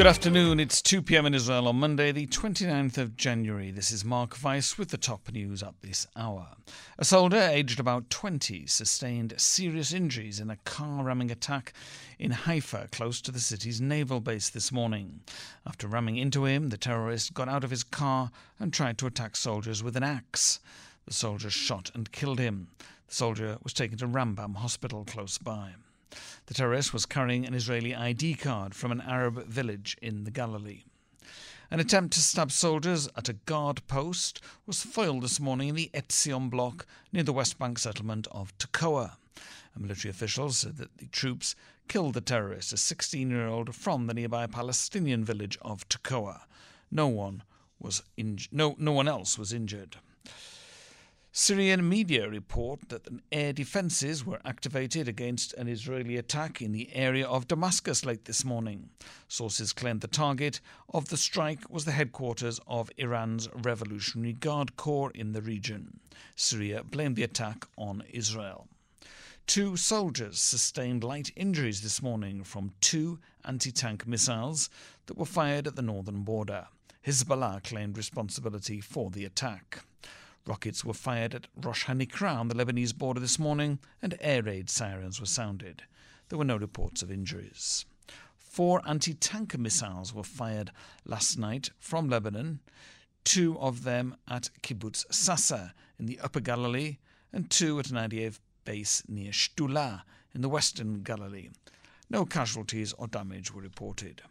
Good afternoon. It's 2 p.m. in Israel on Monday, the 29th of January. This is Mark Weiss with the top news at this hour. A soldier aged about 20 sustained serious injuries in a car ramming attack in Haifa, close to the city's naval base this morning. After ramming into him, the terrorist got out of his car and tried to attack soldiers with an axe. The soldier shot and killed him. The soldier was taken to Rambam Hospital close by. The terrorist was carrying an Israeli ID card from an Arab village in the Galilee. An attempt to stab soldiers at a guard post was foiled this morning in the Etzion block near the West Bank settlement of Tekoa. A military official said that the troops killed the terrorist, a 16 year old from the nearby Palestinian village of Tekoa. No one was no, no one else was injured. Syrian media report that air defences were activated against an Israeli attack in the area of Damascus late this morning. Sources claimed the target of the strike was the headquarters of Iran's Revolutionary Guard Corps in the region. Syria blamed the attack on Israel. Two soldiers sustained light injuries this morning from two anti tank missiles that were fired at the northern border. Hezbollah claimed responsibility for the attack. Rockets were fired at Rosh Hanikra on the Lebanese border this morning, and air raid sirens were sounded. There were no reports of injuries. Four anti tanker missiles were fired last night from Lebanon, two of them at Kibbutz Sassa in the Upper Galilee, and two at an IDF base near Shtula in the Western Galilee. No casualties or damage were reported.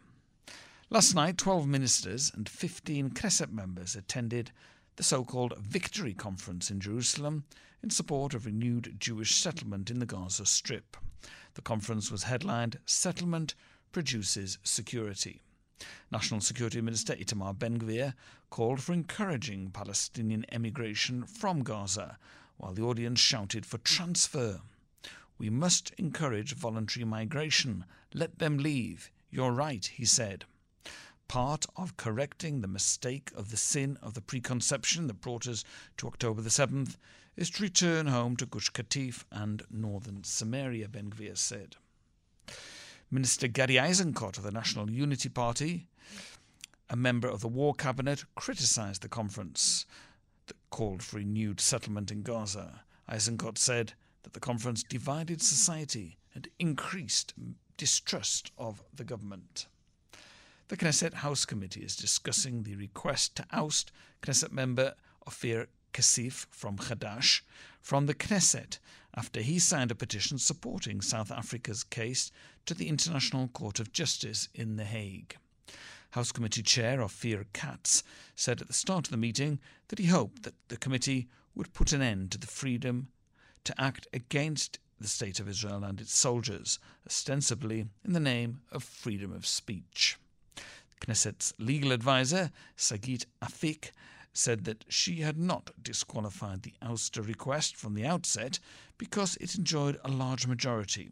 Last night, 12 ministers and 15 Knesset members attended the so called Victory Conference in Jerusalem in support of renewed Jewish settlement in the Gaza Strip. The conference was headlined Settlement Produces Security. National Security Minister Itamar Ben Gvir called for encouraging Palestinian emigration from Gaza, while the audience shouted for transfer. We must encourage voluntary migration. Let them leave. You're right, he said part of correcting the mistake of the sin of the preconception that brought us to October the 7th is to return home to Gush Katif and northern Samaria, Ben Gvir said. Minister Gadi Eisenkot of the National Unity Party, a member of the War Cabinet, criticised the conference that called for renewed settlement in Gaza. Eisenkot said that the conference divided society and increased distrust of the government. The Knesset House Committee is discussing the request to oust Knesset member Ofir Kassif from Hadash from the Knesset after he signed a petition supporting South Africa's case to the International Court of Justice in The Hague. House Committee Chair Ofir Katz said at the start of the meeting that he hoped that the committee would put an end to the freedom to act against the State of Israel and its soldiers, ostensibly in the name of freedom of speech. Knesset's legal advisor, Sagit Afik, said that she had not disqualified the ouster request from the outset because it enjoyed a large majority,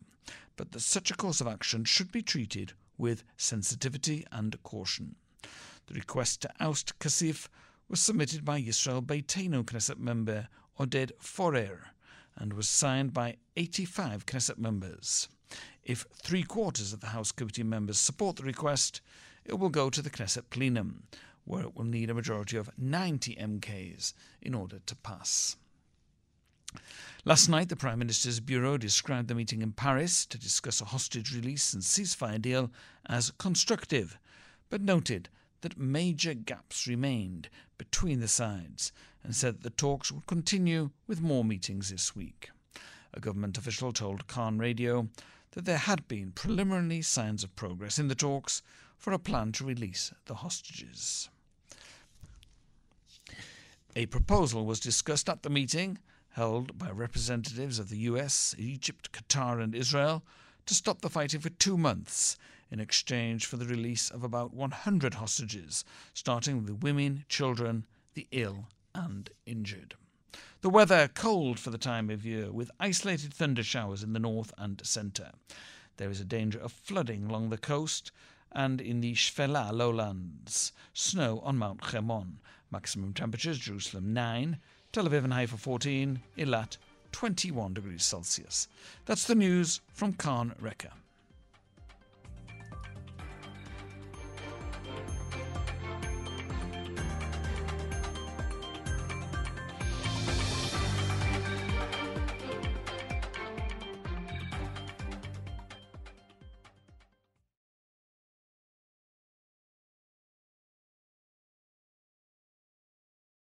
but that such a course of action should be treated with sensitivity and caution. The request to oust Kassif was submitted by Yisrael Beitenu Knesset member Oded Forer and was signed by 85 Knesset members. If three quarters of the House Committee members support the request, it will go to the Knesset plenum, where it will need a majority of 90 MKs in order to pass. Last night, the Prime Minister's Bureau described the meeting in Paris to discuss a hostage release and ceasefire deal as constructive, but noted that major gaps remained between the sides and said that the talks would continue with more meetings this week. A government official told Kan Radio that there had been preliminary signs of progress in the talks, for a plan to release the hostages. A proposal was discussed at the meeting held by representatives of the US, Egypt, Qatar, and Israel to stop the fighting for two months in exchange for the release of about 100 hostages, starting with the women, children, the ill, and injured. The weather cold for the time of year, with isolated thunder showers in the north and centre. There is a danger of flooding along the coast and in the Shfela lowlands. Snow on Mount Hermon. Maximum temperatures Jerusalem 9, Tel Aviv and Haifa 14, Eilat 21 degrees Celsius. That's the news from Kan Reka.